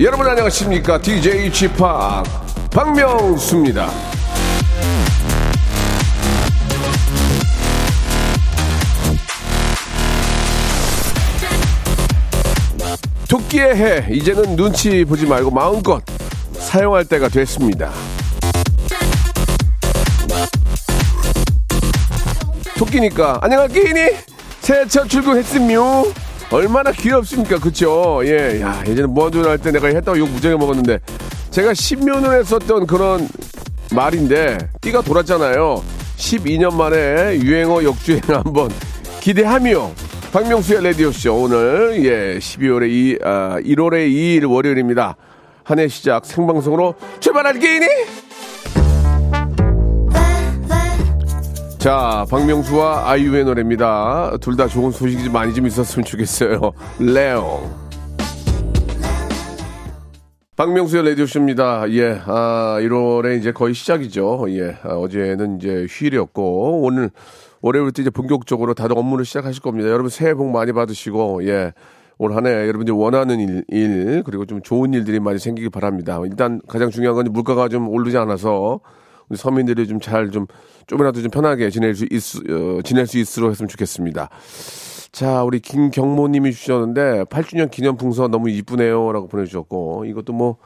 여러분 안녕하십니까 DJ p 박명수입니다 토끼의 해 이제는 눈치 보지 말고 마음껏 사용할 때가 됐습니다. 토끼니까. 안녕하게이니. 새해 첫 출근했음요 얼마나 귀엽습니까 그쵸? 예, 야 예전에 무한도전 할 때 내가 했다고 욕 무지하게 먹었는데 제가 10년을 했었던 그런 말인데 띠가 돌았잖아요. 12년 만에 유행어 역주행 한번 기대하며 박명수의 라디오쇼 오늘 예 12월의 2, 아, 1월의 2일 월요일입니다 한 해 시작 생방송으로 출발할 게이니 자, 박명수와 아이유의 노래입니다. 둘 다 좋은 소식이 좀 많이 좀 있었으면 좋겠어요. 레옹. 박명수의 라디오쇼입니다. 예, 아, 1월에 이제 거의 시작이죠. 예, 아, 어제는 이제 휴일이었고, 오늘, 월요일부터 이제 본격적으로 다들 업무를 시작하실 겁니다. 여러분 새해 복 많이 받으시고, 예, 올 한 해 여러분들이 원하는 일, 일, 그리고 좀 좋은 일들이 많이 생기길 바랍니다. 일단 가장 중요한 건 물가가 좀 오르지 않아서 우리 서민들이 좀 잘좀 좀이라도 좀 편하게 지낼 수 있, 어, 지낼 수 있도록 했으면 좋겠습니다. 자, 우리 김경모님이 주셨는데 8주년 기념 풍선 너무 이쁘네요라고 보내주셨고 이것도 뭐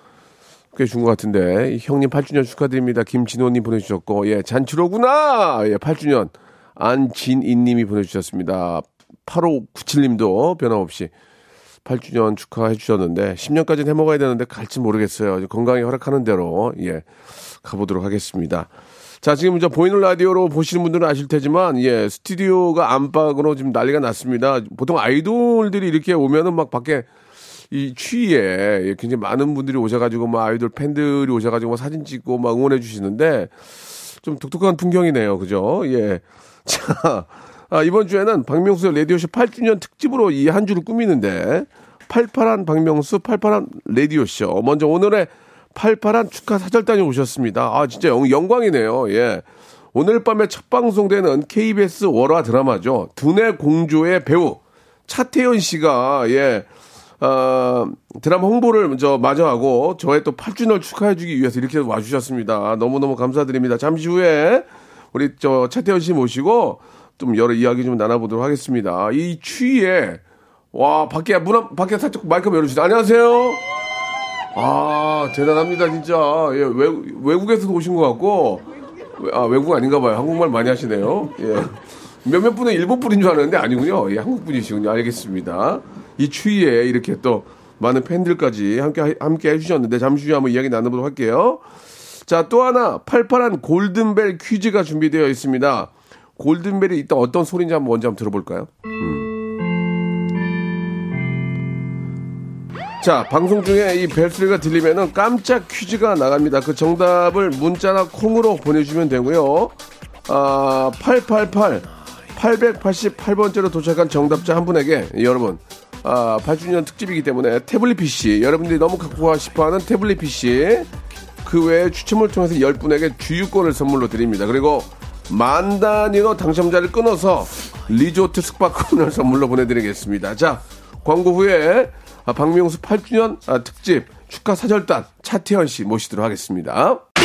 꽤 준 것 같은데 이 형님 8주년 축하드립니다. 김진호님 보내주셨고 예 잔치로구나 예 8주년 안진인님이 보내주셨습니다. 8597님도 변함없이 8주년 축하해 주셨는데 10년까지는 해 먹어야 되는데 갈지 모르겠어요. 건강이 허락하는 대로 예 가보도록 하겠습니다. 자 지금 저 보이는 라디오로 보시는 분들은 아실 테지만 예 스튜디오가 안팎으로 지금 난리가 났습니다. 보통 아이돌들이 이렇게 오면은 막 밖에 이 추위에 예, 굉장히 많은 분들이 오셔가지고 막 아이돌 팬들이 오셔가지고 막 사진 찍고 막 응원해 주시는데 좀 독특한 풍경이네요. 그죠? 예. 자, 아, 이번 주에는 박명수의 라디오쇼 8주년 특집으로 이 한 주를 꾸미는데 팔팔한 박명수 팔팔한 라디오쇼. 먼저 오늘의 팔팔한 축하 사절단이 오셨습니다. 아, 진짜 영, 영광이네요. 예. 오늘 밤에 첫 방송되는 KBS 월화 드라마죠. 두뇌 공주의 배우 차태현 씨가 예. 어, 드라마 홍보를 저 마저 하고 저의 또 8주년을 축하해주기 위해서 이렇게 와주셨습니다. 너무너무 감사드립니다. 잠시 후에 우리 저 차태현 씨 모시고 좀 여러 이야기 좀 나눠보도록 하겠습니다. 이 추위에 와 밖에 문 앞- 밖에 살짝 마이크 열어주세요. 안녕하세요. 아 대단합니다 진짜. 예, 외, 외국에서도 오신 것 같고 외- 아 외국 아닌가 봐요. 한국말 많이 하시네요. 예. 몇몇 분은 일본 분인 줄 알았는데 아니군요. 예, 한국 분이시군요. 알겠습니다. 이 추위에 이렇게 또 많은 팬들까지 함께 함께 해주셨는데 잠시 후에 한번 이야기 나눠보도록 할게요. 자, 또 하나 팔팔한 골든벨 퀴즈가 준비되어 있습니다. 골든벨이 이따 어떤 소리인지 한번 먼저 한번 들어볼까요? 음. 자, 방송 중에 이 벨소리가 들리면은 깜짝 퀴즈가 나갑니다. 그 정답을 문자나 콩으로 보내주시면 되고요. 아, 888, 888번째로 도착한 정답자 한 분에게 여러분, 아, 8주년 특집이기 때문에 태블릿 PC, 여러분들이 너무 갖고 싶어 하는 태블릿 PC, 그 외에 추첨을 통해서 10분에게 주유권을 선물로 드립니다. 그리고 만 단위로 당첨자를 끊어서 리조트 숙박권을 선물로 보내드리겠습니다. 자, 광고 후에 아, 박명수 8주년 아, 특집 축하 사절단 차태현 씨 모시도록 하겠습니다.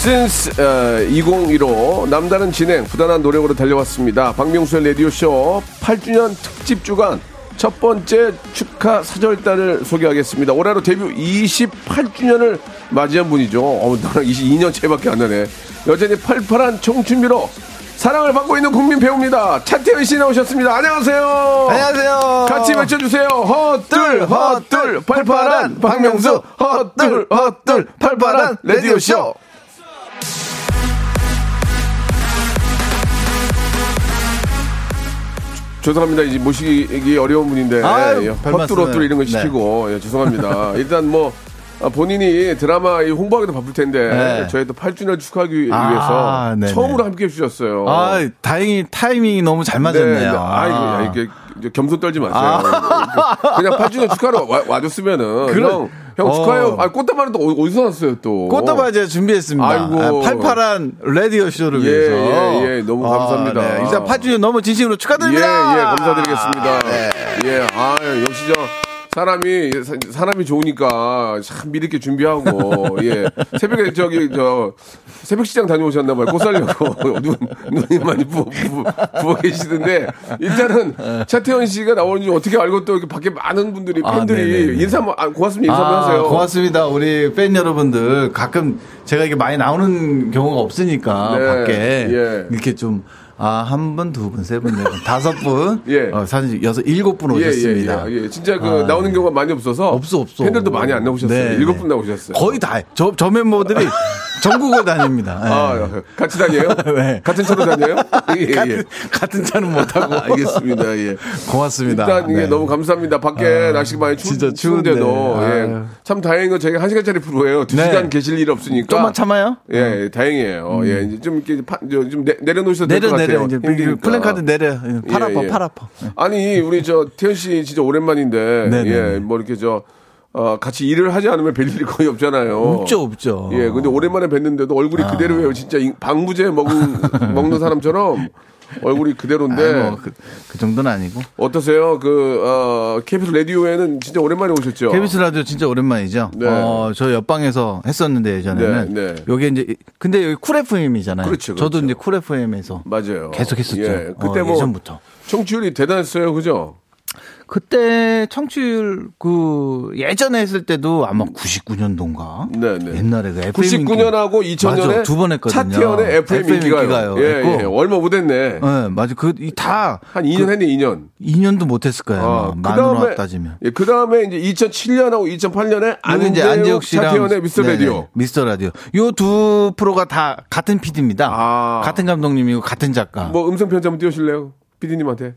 신스 2015 남다른 진행 부단한 노력으로 달려왔습니다. 박명수의 라디오쇼 8주년 특집 주간 첫 번째 축하 사절단을 소개하겠습니다. 올해로 데뷔 28주년을 맞이한 분이죠. 어, 나랑 22년 차이밖에 안 나네. 여전히 팔팔한 청춘미로 사랑을 받고 있는 국민 배우입니다. 차태현 씨 나오셨습니다. 안녕하세요. 안녕하세요. 같이 외쳐주세요. 헛들, 헛들, 팔팔한 박명수, 헛들, 헛들, 팔팔한 레디오쇼. 죄송합니다. 이제 모시기 어려운 분인데 아유, 예, 말씀을. 이런 거 네. 시키고 예, 죄송합니다. 일단 뭐 아, 본인이 드라마 이 홍보하기도 바쁠 텐데 네. 저희 또 8주년 축하하기 아, 위해서 네네. 처음으로 함께 해주셨어요. 아, 다행히 타이밍이 너무 잘 네, 맞았네요. 네. 아, 이거, 아. 야, 이게 겸손 떨지 마세요. 그냥 8주년 축하로 와, 와줬으면은 그럼- 형, 형 어. 축하해요. 아, 꽃다발은 또 어디- 어디서 났어요 또? 꽃다발 제가 준비했습니다. 아이고. 아, 팔팔한 라디오 쇼를 예, 위해서. 예, 예. 너무 감사합니다. 네. 일단 8주년 너무 진심으로 예, 축하드립니다. 예, 감사드리겠습니다. 네. 예, 아, 역시 저 사람이 사, 사람이 좋으니까 참 미리 이렇게 준비하고 예 새벽에 저기 저 새벽 시장 다녀오셨나 봐요. 꽃 살려고 눈 눈이 많이 부어, 부어, 부어 계시는데 일단은 차태현 씨가 나오는지 어떻게 알고 또 이렇게 밖에 많은 분들이 아, 팬들이 네네네. 인사 한번 아, 고맙습니다 인사 한번 아, 하세요. 고맙습니다. 우리 팬 여러분들. 가끔 제가 이게 많이 나오는 경우가 없으니까 네, 밖에 예. 이렇게 좀 아, 한 분, 두 분, 세 분, 네 분, 다섯 분, 예. 어, 사실 여섯, 일곱 분 예, 오셨습니다. 예, 예, 예. 진짜 그 아, 나오는 경우가 많이 없어서 없어, 없어. 팬들도 많이 안 나오셨어요. 네, 일곱 네. 분 나오셨어요. 거의 다, 저, 저 멤버들이 전국을 다닙니다. 예. 아, 같이 다녀요? 네. 같은 차로 다녀요? 예, 예. 같은, 같은 차는 못하고. 알겠습니다. 예. 고맙습니다. 일단 이게 네. 너무 감사합니다. 밖에 아, 날씨가 많이 추, 진짜 추운데. 추운데도 예. 아유. 참 다행인 건 저희가 한 시간짜리 프로예요. 두 네. 시간 계실 일 없으니까. 좀만 참아요? 예, 다행이에요. 예, 이제 좀 이렇게 파, 저, 좀 내, 내려놓으셔도 될것 내려, 같아요. 내려. 이제 힘드니까. 플랜카드 내려. 팔 예, 아파, 예. 팔 아파. 아니 우리 저 태현 씨 진짜 오랜만인데 네네. 예, 뭐 이렇게 저 어, 같이 일을 하지 않으면 뵐 일이 거의 없잖아요. 없죠, 없죠. 예, 근데 오랜만에 뵀는데도 얼굴이 그대로예요. 진짜 인- 방부제 먹은 먹는 사람처럼 얼굴이 그대로인데 아이, 뭐, 그, 그 정도는 아니고. 어떠세요? 그 어, KBS 라디오에는 진짜 오랜만에 오셨죠? KBS 라디오 진짜 오랜만이죠. 네. 어, 저 옆방에서 했었는데 예전에는. 네, 네. 여기 이제 근데 여기 쿨 FM이잖아요. 그렇죠, 저도 그렇죠. 이제 쿨 FM에서 맞아요. 계속 했었죠. 예, 그때 어, 뭐 예전부터. 청취율이 대단했어요, 그죠? 그때 청취율 그 예전에 했을 때도 아마 99년도인가? 네, 네. 옛날에 그 FM 99년하고 2000년에 두 번 했거든요. 차태현의 FM, FM 인기가요. 인기가요 예. 예, 얼마 못 했네. 네, 맞아. 그다 한 2년 했네, 2년. 2년도 못 했을 거예요. 아. 만으로 따지면. 예, 그 다음에 이제 2007년하고 2008년에 여기 이제 안재욱 씨랑 차태현의 미스터 네네, 라디오. 미스터 라디오. 요 두 프로가 다 같은 PD입니다. 아. 같은 감독님이고 같은 작가. 뭐 음성 편지 한번 띄워실래요? 피디님한테.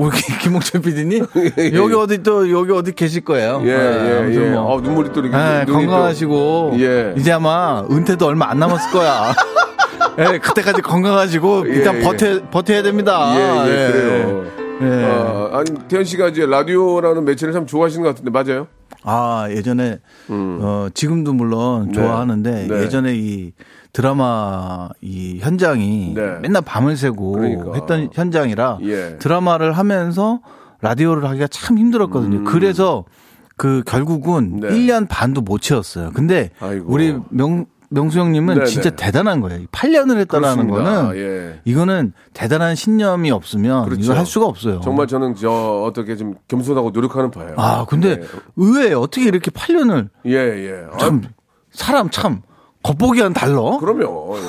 우리 김홍철 PD님 예, 여기 어디 또 여기 어디 계실 거예요. 예, 네, 예, 예. 뭐. 어, 눈물이 또 이렇게. 네, 눈이 또- 건강하시고 예. 이제 아마 은퇴도 얼마 안 남았을 거야. 예, 그때까지 건강하시고 예, 일단 예. 버텨 버텨야 됩니다. 예, 예, 그래요. 예. 어, 아니, 태현 씨가 이제 라디오라는 매체를 참 좋아하시는 것 같은데, 맞아요? 아 예전에 어 지금도 물론 네. 좋아하는데 네. 예전에 이 드라마 이 현장이 네. 맨날 밤을 새고 그러니까. 했던 현장이라 예. 드라마를 하면서 라디오를 하기가 참 힘들었거든요. 그래서 그 결국은 음. 네. 1년 반도 못 채웠어요. 근데 아이고. 우리 명 명수 형님은 네네. 진짜 대단한 거예요. 8년을 했다라는 그렇습니다. 거는 예. 이거는 대단한 신념이 없으면 그렇죠. 이거 할 수가 없어요. 정말 저는 저 어떻게 좀 겸손하고 노력하는 바예요. 아, 근데 예, 의외에 어떻게 이렇게 8년을 예. 예. 아, 참 사람 참 겉보기와는 달라. 그럼요. 예.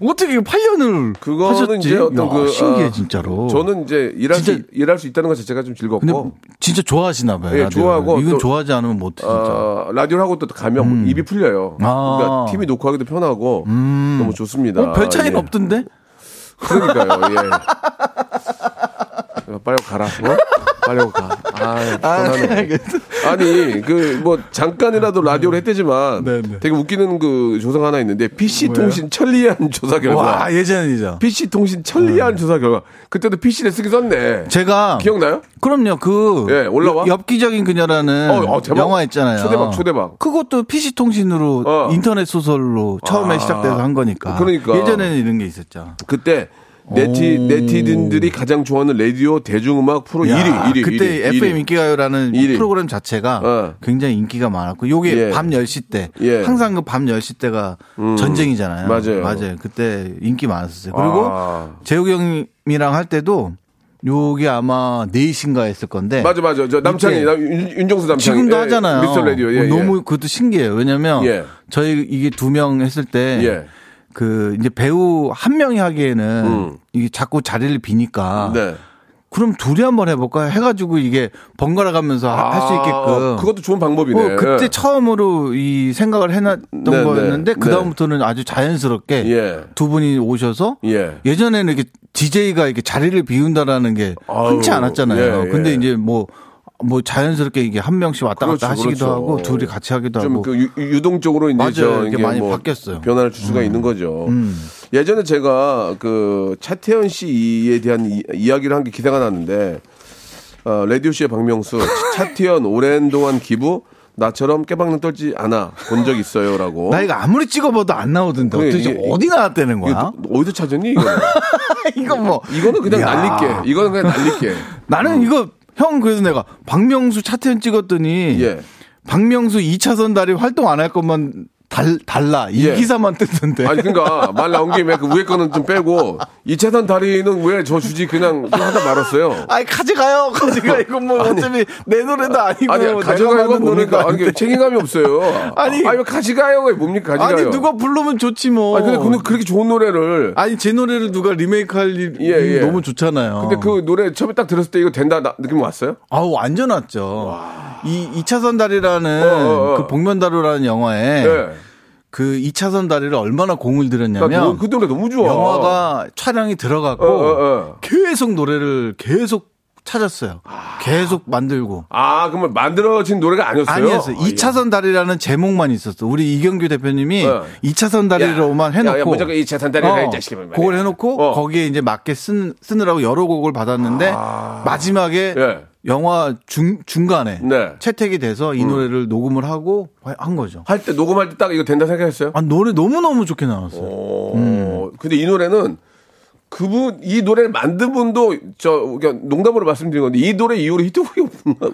어떻게 8년을 그거는 하셨지? 이제 어떤 야, 그 신기해 아, 진짜로. 저는 이제 일할 수 진짜- 일할 수 있다는 것 자체가 좀 즐겁고 근데 진짜 좋아하시나 봐요. 예. 좋아하고 이건 또- 좋아하지 않으면 못 진짜. 어, 라디오를 하고 또 가면 입이 풀려요. 아. 그러니까 팀이 녹화하기도 편하고 너무 좋습니다. 어, 별 차이는 예. 없던데? 그러니까요. 예. 어, 빨리 가라. 어? 빨리 가. 아, 편하네. 아니 그 뭐 잠깐이라도 라디오를 했대지만 네, 네. 되게 웃기는 그 조사가 하나 있는데 PC 통신 천리안 조사 결과. 와 예전이죠. PC 통신 천리안 조사 결과. 그때도 PC를 쓰기 썼네. 제가 기억나요? 그럼요. 그 예, 올라와? 엽기적인 그녀라는 어, 어. 영화 있잖아요. 초대박, 초대박. 그것도 PC 통신으로 어. 인터넷 소설로 처음에 아, 시작돼서 한 거니까. 그러니까. 예전에는 이런 게 있었죠. 그때 네티 네티즌들이 가장 좋아하는 라디오 대중음악 프로 야, 1위, 1위. 그때 1위, FM 인기가요라는 일위. 프로그램 자체가 어. 굉장히 인기가 많았고 요게 예. 밤 10시 때 예. 음. 항상 그 밤 10시 때가 전쟁이잖아요. 맞아요. 맞아요. 그때 인기 많았었어요. 그리고 아. 재욱이 형이랑 할 때도 요게 아마 4시인가 했을 건데 맞아 맞아. 저 남창이 남, 윤, 윤정수 남창이 지금도 예, 하잖아요. 미스터 라디오. 예, 어, 예. 너무 그것도 신기해요. 왜냐면 예. 저희 이게 두 명 했을 때 예. 그 이제 배우 한 명이 하기에는 음. 이게 자꾸 자리를 비니까 네. 그럼 둘이 한번 해볼까 해가지고 이게 번갈아 가면서 할수 있게끔. 아, 그것도 좋은 방법이네. 어, 그때 예. 처음으로 이 생각을 해놨던 네, 네, 거였는데 네. 그 다음부터는 아주 자연스럽게 예. 두 분이 오셔서 예. 예전에는 이렇게 DJ가 이렇게 자리를 비운다라는 게 흔치 않았잖아요. 예, 근데 예. 이제 뭐, 뭐 자연스럽게 이게 한 명씩 왔다 그렇죠, 갔다 하시기도 그렇죠. 하고 둘이 같이 하기도 하고. 좀그 유동적으로 이제 맞아요. 저 이게 많이 바뀌었어요. 음. 변화를 줄 수가 있는 거죠. 예전에 제가 그 차태현 씨에 대한 이, 이야기를 한 게 기사가 났는데 어, 라디오 씨의 박명수 차태현 오랜 동안 기부 나처럼 깨방능 떨지 않아 본 적 있어요라고. 나 이거 아무리 찍어봐도 안 나오던데 그래, 어떻게 이게- 어디 나왔다는 이거 거야? 너 어디서 찾았니 이거? 이거 뭐 이거는 그냥 야. 날릴게. 이거는 그냥 날릴게. 나는 이거 형 그래서 내가 박명수 차태현 찍었더니 예. 박명수 2차선 다리 활동 안 할 것만 달, 달라 이 예. 기사만 뜯던데. 아니 그러니까 말 나온 김에 그 위에 거는 좀 빼고 2차선 다리는 왜 저 주지 그냥 좀 하다 말았어요. 아이 가져가요 가져가 이거 뭐 어차피 내 노래도 아니고 아니 노래도 뭡니까? 아니 책임감이 없어요. 아니. 아니 왜 가져가요가 뭡니까? 가져가요. 아니 누가 부르면 좋지 뭐. 아니 근데 근데 그렇게 좋은 노래를 아니 제 노래를 누가 리메이크 할 일 예, 예. 너무 좋잖아요. 근데 그 노래 처음에 딱 들었을 때 이거 된다 나- 느낌 왔어요? 아우 완전 왔죠. 이 2차선 다리라는 어, 어, 어. 그 복면다루라는 영화에 네. 그 2차선 다리를 얼마나 공을 나 들였냐면 너- 그 노래 너무 좋아. 영화가 촬영이 들어갔고 어, 어, 어. 계속 노래를 계속 찾았어요. 계속 만들고. 아 그러면 만들어진 노래가 아니었어요? 아니었어요. 2차선 다리라는 제목만 있었어. 우리 이경규 대표님이 어. 2차선 다리로만 야, 해놓고. 야, 무조건 2차선 다리를 해, 이 자식이 말이야. 그걸 해놓고 어. 거기에 이제 맞게 쓴, 쓰느라고 여러 곡을 받았는데 마지막에 예. 영화 중, 중간에 네. 채택이 돼서 이 노래를 녹음을 하고 한 거죠. 할 때 녹음할 때 딱 이거 된다 생각했어요? 아, 노래 너무너무 좋게 나왔어요. 어, 근데 이 노래는 그분 이 노래를 만든 분도 저 그냥 농담으로 말씀드린 건데 이 노래 이후로 히트곡이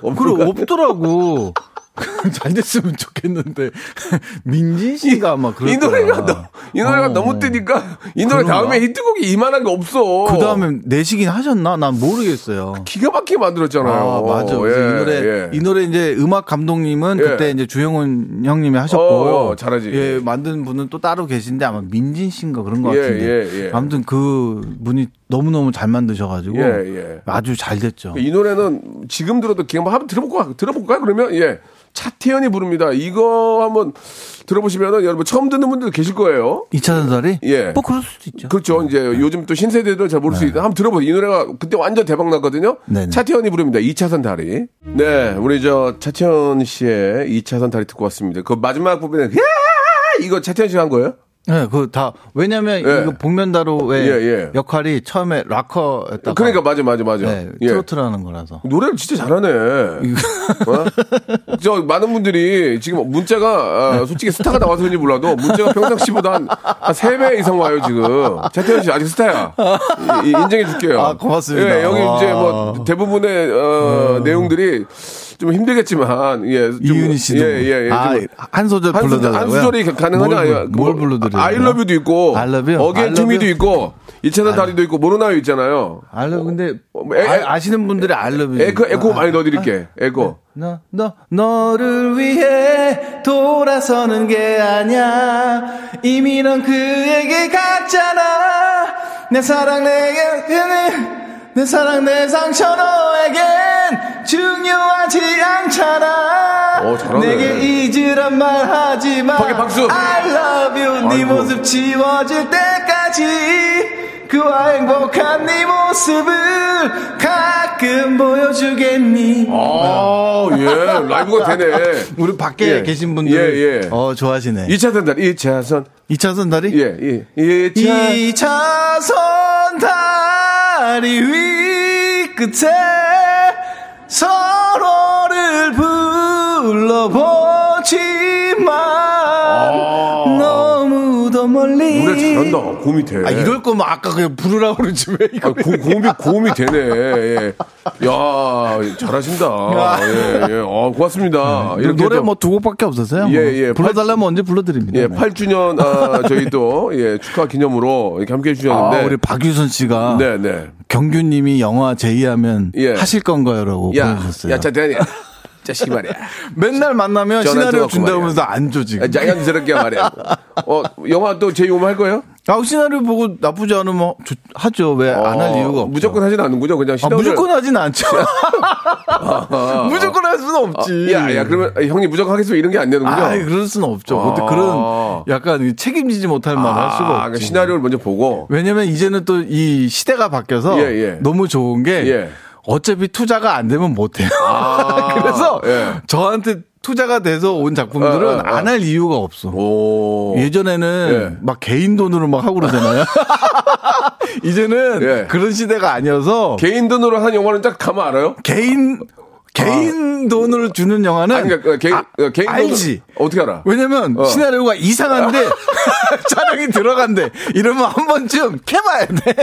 없는 그래, 거 없더라고. 잘 됐으면 좋겠는데. 민지 씨가 아마 그럴 이 노래가. 너, 이 노래가 어. 너무 뜨니까 이 노래 그런가? 다음에 히트곡이 이만한 게 없어. 그 다음에 내시긴 하셨나? 난 모르겠어요. 기가 막히게 만들었잖아요. 아, 맞아. 예, 이 노래, 예. 이 노래 이제 음악 감독님은 예. 그때 이제 주영훈 형님이 하셨고. 어, 어, 잘하지. 예, 만든 분은 또 따로 계신데 아마 민진 씨인가 그런 것 예, 같은데. 예, 예. 아무튼 그 분이 너무 너무 잘 만드셔가지고. 예, 예. 아주 잘 됐죠. 이 노래는 지금 들어도 기가 막 한번 들어볼까 들어볼까요? 그러면 예 차태현이 부릅니다. 이거 한번 들어보시면은 여러분 처음 듣는 분들 계실 거예요. 2차선 다리? 예. 뭐 그럴 수도 있죠. 그렇죠. 이제 요즘 또 신세대들 잘 모를 수 있다. 한번 들어보세요. 이 노래가 그때 완전 대박 났거든요. 네. 네네. 차태현이 부릅니다. 2차선 다리. 네, 우리 저 차태현 씨의 2차선 다리 듣고 왔습니다. 그 마지막 부분에 야 이거 차태현 씨가 한 거예요? 네, 그 다, 왜냐면 예. 이거 복면다로의 예, 예. 역할이 처음에 락커였다가. 그러니까 맞아, 맞아, 맞아. 네, 예. 트로트라는 거라서. 노래를 진짜 잘하네. 어? 저 많은 분들이 지금 문자가 아, 솔직히 스타가 나와서 그런지 몰라도 문자가 평상시보다 한, 한 3배 이상 와요 지금. 차태현 씨 아직 스타야. 인정해 줄게요. 아, 고맙습니다. 예, 여기 와. 이제 뭐 대부분의 어, 내용들이 좀 힘들겠지만 예, 좀, 이윤희 씨도. 예, 예, 예. 아, 좀한 소절 한, 소절, 불러달라고요? 한 소절이 가능하냐? 뭘, 뭘 불러드려요? I love you도 있고, I love you? I 어게인 love 투미도? 있고, 이차선 다리도 있고, 모노나요 있잖아요. 알러 근데 어, 뭐 에- 에- 아, 시는 분들이 알러 에코, 에코 많이 넣어드릴게. 에코. 너, 너, 너를 위해 돌아서는 게 아니야. 이미 넌 그에게 갔잖아. 내 사랑 내게, 내 사랑 내 상처 너에겐 중요하지 않잖아. 어, 잘하네. 내게 잊으란 말 하지 마. 박에 박수. I love you. 네 아이고. 모습 지워질 때까지. 그와 행복한 네 모습을 가끔 보여주겠니? 아, 예, 라이브가 되네. 우리 밖에 예. 계신 분들 예, 예. 어 좋아하시네. 2차선 다리, 2차선. 2차선 다리? 예, 예. 2차. 2차선 다리 위 끝에 서로를 불러보지 노래 잘한다. 고음이 돼. 아 이럴 거면 아까 그냥 부르라고 그러지 왜 이거 아, 고, 고음이, 고음이 되네. 예. 야, 잘하신다. 예, 예. 어, 고맙습니다. 이렇게 노래 또- 뭐두 곡밖에 없었어요. 예, 뭐. 예. 불러달라면 언제 불러드립니다. 예, 네. 8주년, 아, 저희도, 예, 축하 기념으로 이렇게 함께 해주셨는데. 아, 우리 박유선 씨가 네, 네. 경규님이 영화 제의하면 예. 하실 건가요 라고 야, 보내주셨어요. 야, 자, 대니. 자식이 말이야. 맨날 만나면 시나리오 준다고. 하면서 안 줘 지금. 자연스럽게 말이야. 어, 영화 또 제2호 할 거예요? 아, 시나리오 보고 나쁘지 않으면 좋- 하죠. 왜 안할 어, 이유가 없죠. 무조건 하진 않는군요. 그냥 아, 시나리오. 무조건 하진 않죠. 무조건 할 수는 없지. 야, 야, 그러면 형님 무조건 하겠습니다. 이런 게 안 되는군요. 아, 그럴 수는 없죠. 아. 어떻게 그런 약간 책임지지 못할 말 할 수가 아, 없지. 그러니까 시나리오를 먼저 보고. 왜냐면 이제는 또 이 시대가 바뀌어서 예, 예. 너무 좋은 게 예. 어차피 투자가 안 되면 못 해요. 아, 그래서 예. 저한테 투자가 돼서 온 작품들은 어, 어, 어. 안할 이유가 없어. 오. 예전에는 예. 막 개인 돈으로 막 하고 그러잖아요. 이제는 예. 그런 시대가 아니어서 개인 돈으로 한 영화는 딱 가면 알아요? 개인 개인 돈을 주는 영화는 아니, 그러니까 개인, 아, 어, 개인 알지. 어떻게 알아? 왜냐면 어. 시나리오가 이상한데 촬영이 들어간대. 이러면 한 번쯤 캐봐야 돼.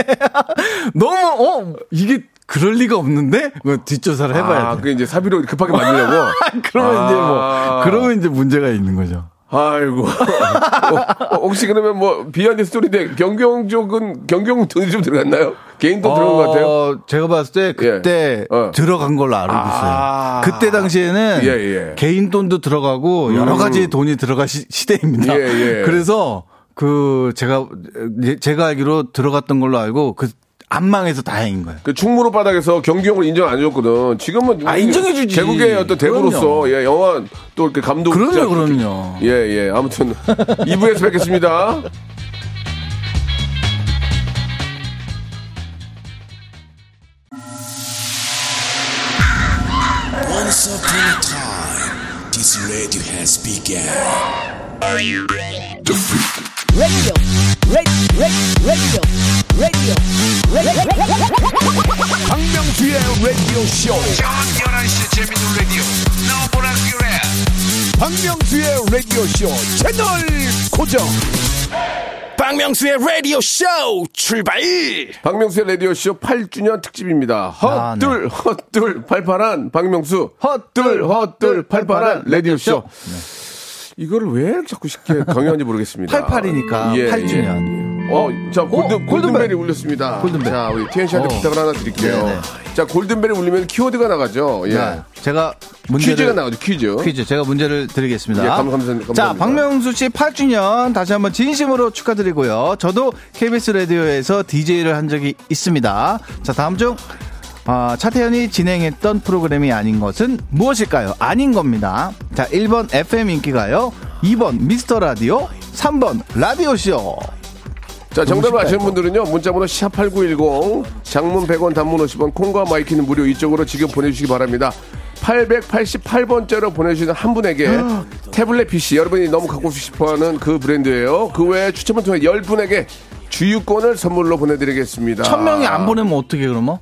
너무 어 이게 그럴 리가 없는데 그 뒷조사를 해봐야 아, 돼. 그 이제 사비로 급하게 만들려고? 그러면 이제 아. 뭐 그러면 이제 문제가 있는 거죠. 아이고. 어, 혹시 그러면 뭐, 비하인드 스토리인데, 경경 쪽은, 경경 돈이 좀 들어갔나요? 개인 돈 들어간 것 같아요? 어, 제가 봤을 때 그때 예. 어. 들어간 걸로 알고 있어요. 아. 그때 당시에는 예, 예. 개인 돈도 들어가고 여러 가지 돈이 들어갈 시, 시대입니다. 예, 예. 그래서 그 제가 예, 제가 알기로 들어갔던 걸로 알고 그 안 망해서 다행인 거예요. 그 충무로 바닥에서 경경을 인정 안 해줬거든. 지금은 아, 인정해주지. 개국의 어떤 대부로서 그럼요. 예, 영화 또 이렇게 감독 그럼요, 그럼요. 예, 예. 아무튼 2부에서 뵙겠습니다. Once upon a time, this radio has begun. radio, radio, radio, radio, radio. 박명수의 라디오 쇼. 저녁 11시 재밌는 라디오. 너보라 그래. 박명수의 라디오 쇼 채널 고정. 박명수의 라디오 쇼 출발. 박명수의 라디오 쇼 8주년 특집입니다. 아, 네. 헛둘, 헛둘, 팔팔한 박명수. 헛둘, 헛둘, 팔팔한 팔팔한 라디오쇼. 라디오쇼. 이거를 왜 자꾸 쉽게 강요하는지 모르겠습니다. 88이니까 예, 8주년. 어, 자, 골든, 골든벨. 골든벨이 울렸습니다. 골든벨. 자, 우리 씨한테 어. 부탁을 하나 드릴게요. 네네. 자, 골든벨이 울리면 키워드가 나가죠. 예. 네. 제가 문제를 퀴즈가 나가죠, 퀴즈. 퀴즈 제가 문제를 드리겠습니다. 예, 감- 감사- 감사합니다. 자, 박명수 씨 8주년 다시 한번 진심으로 축하드리고요. 저도 KBS 라디오에서 DJ를 한 적이 있습니다. 자, 다음 중 아, 차태현이 진행했던 프로그램이 아닌 것은 무엇일까요? 아닌 겁니다. 자, 1번 FM 인기가요. 2번 미스터 라디오. 3번 라디오쇼. 자, 정답을 아시는. 분들은요, 문자번호 샵8910, 장문 100원, 단문 50원, 콩과 마이케이는 무료 이쪽으로 지금 보내주시기 바랍니다. 888번째로 보내주시는 한 분에게 태블릿 PC, 여러분이 너무 갖고 싶어 하는 그 브랜드예요. 그 외에 추첨을 통해 10분에게 주유권을 선물로 보내드리겠습니다. 천 명이 안 보내면 어떻게 그러면?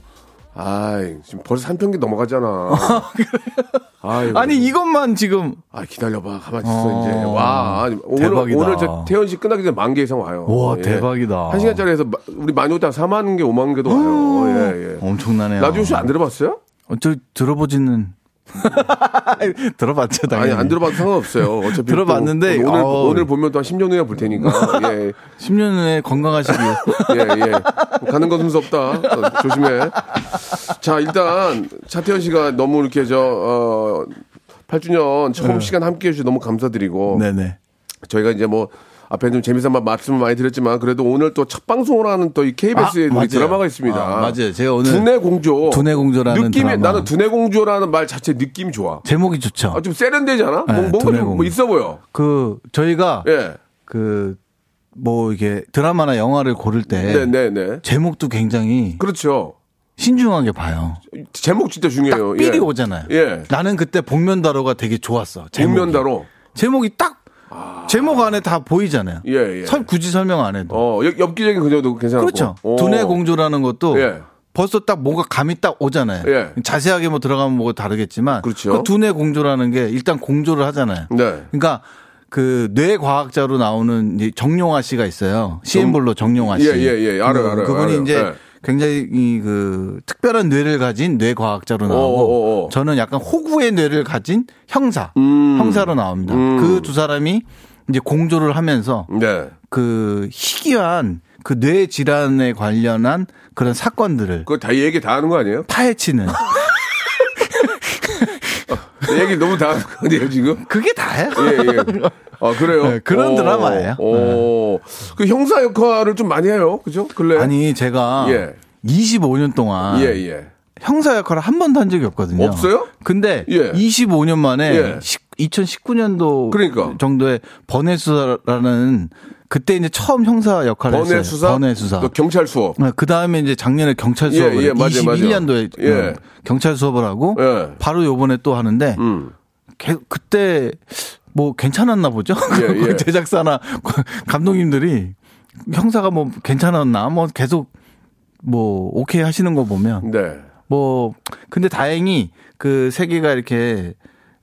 아이, 지금 벌써 한 평기 넘어가잖아. 아이, 아니 이것만 지금 아, 기다려봐. 가만히 있어, 어. 이제. 와. 아니, 오늘, 대박이다. 오늘 저 태연 씨 끝나기 전에 만 개 이상 와요. 와, 예. 대박이다. 한 시간짜리 해서 마- 우리 많이 오다 4만 개, 5만 개도 와요. 예, 예. 엄청나네요. 라디오 쇼 안 들어봤어요? 어, 저 들어보지는 들어봤죠 당연히. 아니, 안 들어봐도 상관없어요. 어차피. 또 들어봤는데, 오늘, 어우. 오늘 보면 또 한 10년 후에 볼 테니까. 예, 10년 후에 건강하시길. 예, 예. 가는 것은 수 없다. 어, 조심해. 자, 일단, 차태현 씨가 너무 이렇게 저, 어, 8주년 처음 시간 함께 해주셔서 너무 감사드리고. 네네. 저희가 이제 뭐 앞에 좀 재미삼아 말- 말씀을 많이 드렸지만 그래도 오늘 또 첫 방송을 하는 또 이 KBS에 아. 드라마가 있습니다. 아, 맞아요. 제가 오늘 두뇌 공조. 두뇌 공조라는 느낌이 드라마. 나는 두뇌 공조라는 말 자체 느낌이 좋아. 제목이 좋죠. 아, 좀 세련되잖아. 네, 뭐, 뭔가 좀 뭐. 있어 보여. 그 저희가 예. 그뭐 이게 드라마나 영화를 고를 때 네, 네, 네. 제목도 굉장히 그렇죠. 신중하게 봐요. 제목 진짜 중요해요. 딱 삘이 예. 오잖아요. 예. 나는 그때 복면다로가 되게 좋았어. 제목이. 복면다로. 제목이 딱 제목 안에 다 보이잖아요. 예, 예. 설 굳이 설명 안 해도. 어, 엽- 엽기적인 그녀도 괜찮고. 그렇죠. 어. 두뇌 공조라는 것도 예. 벌써 딱 뭔가 감이 딱 오잖아요. 예. 자세하게 뭐 들어가면 뭐 다르겠지만 그렇죠. 그 두뇌 공조라는 게 일단 공조를 하잖아요. 네. 그러니까 그 뇌과학자로 나오는 정용화 씨가 있어요. CN블로 정용화 씨. 예, 예, 예. 알아요, 그- 알아요, 그분이 알아요. 이제 예. 굉장히 이 그 특별한 뇌를 가진 뇌과학자로 나오고 어어어어. 저는 약간 호구의 뇌를 가진 형사, 음. 형사로 나옵니다. 그두 사람이 이제 공조를 하면서 네. 그 희귀한 그 뇌 질환에 관련한 그런 사건들을 그거 다 얘기 다 하는 거 아니에요? 파헤치는 얘기 너무 다 하는 거 아니에요, 지금? 그게 다예요. 예, 예. 아, 그래요? 네, 그런 오, 드라마예요. 오. 그 형사 역할을 좀 많이 해요. 그죠? 근래. 아니 제가 예. 25년 동안 예, 예. 형사 역할을 한 번도 한 적이 없거든요. 없어요? 근데 예. 25년 만에 예. 2019년도 그러니까. 정도에 번외수사라는 그때 이제 처음 형사 역할을 번외 했어요. 수사? 번외 수사. 또 경찰 수업. 그 다음에 이제 작년에 경찰 예, 수업을 예, 맞아요, 맞아요. 21년도에 예. 경찰 수업을 하고 예. 바로 요번에 또 하는데 음. 개- 그때 뭐 괜찮았나 보죠. 예, 예. 제작사나 감독님들이 형사가 뭐 괜찮았나 뭐 계속 뭐 오케이 하시는 거 보면 네. 뭐 근데 다행히 그 세계가 이렇게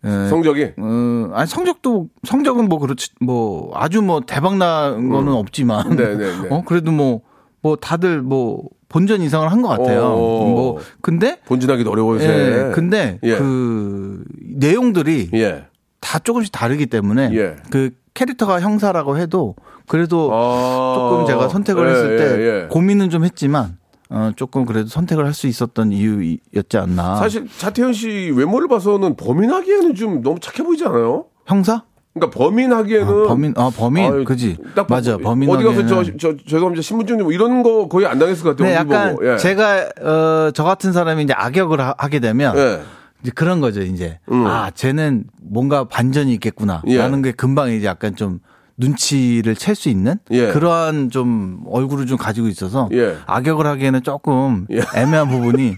에, 성적이? 어, 아니 성적도 성적은 뭐 그렇지 뭐 아주 뭐 대박 난 거는 없지만 음. 네, 네, 네. 어 그래도 뭐뭐 다들 뭐 본전 이상을 한 것 같아요. 오. 뭐 근데 본진하기도 어려워요. 예, 근데 예. 그 내용들이 예. 다 조금씩 다르기 때문에 예. 그 캐릭터가 형사라고 해도 그래도 아. 조금 제가 선택을 예, 했을 때 예, 예. 고민은 좀 했지만 어 조금 그래도 선택을 할 수 있었던 이유였지 않나. 사실 차태현 씨 외모를 봐서는 범인하기에는 좀 너무 착해 보이지 않아요? 형사? 그러니까 범인하기에는 아, 범인 아 범인 아유, 그지 딱 맞아 범인 어디 가서 저, 저 죄송합니다 신분증 뭐 이런 거 거의 안 당했을 것 같아요. 네, 약간. 예. 제가 어, 저 같은 사람이 이제 악역을 하, 게 되면 예. 이제 그런 거죠 이제 음. 아 쟤는 뭔가 반전이 있겠구나 라는 예. 게 금방 이제 약간 좀 눈치를 챌 수 있는 예. 그러한 좀 얼굴을 좀 가지고 있어서 예. 악역을 하기에는 조금 예. 애매한 부분이